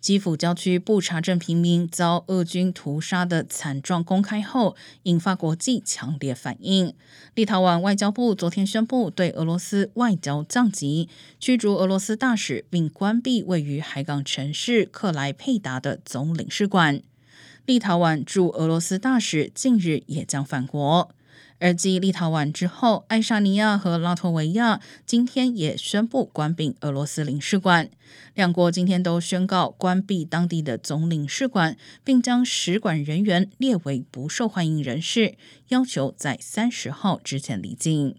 基辅郊区布查镇平民遭俄军屠杀的惨状公开后，引发国际强烈反应。立陶宛外交部昨天宣布对俄罗斯外交降级，驱逐俄罗斯大使，并关闭位于海港城市克莱佩达的总领事馆。立陶宛驻俄罗斯大使近日也将返国。而继立陶宛之后，爱沙尼亚和拉脱维亚今天也宣布关闭俄罗斯领事馆。两国今天都宣告关闭当地的总领事馆，并将使馆人员列为不受欢迎人士，要求在三十号之前离境。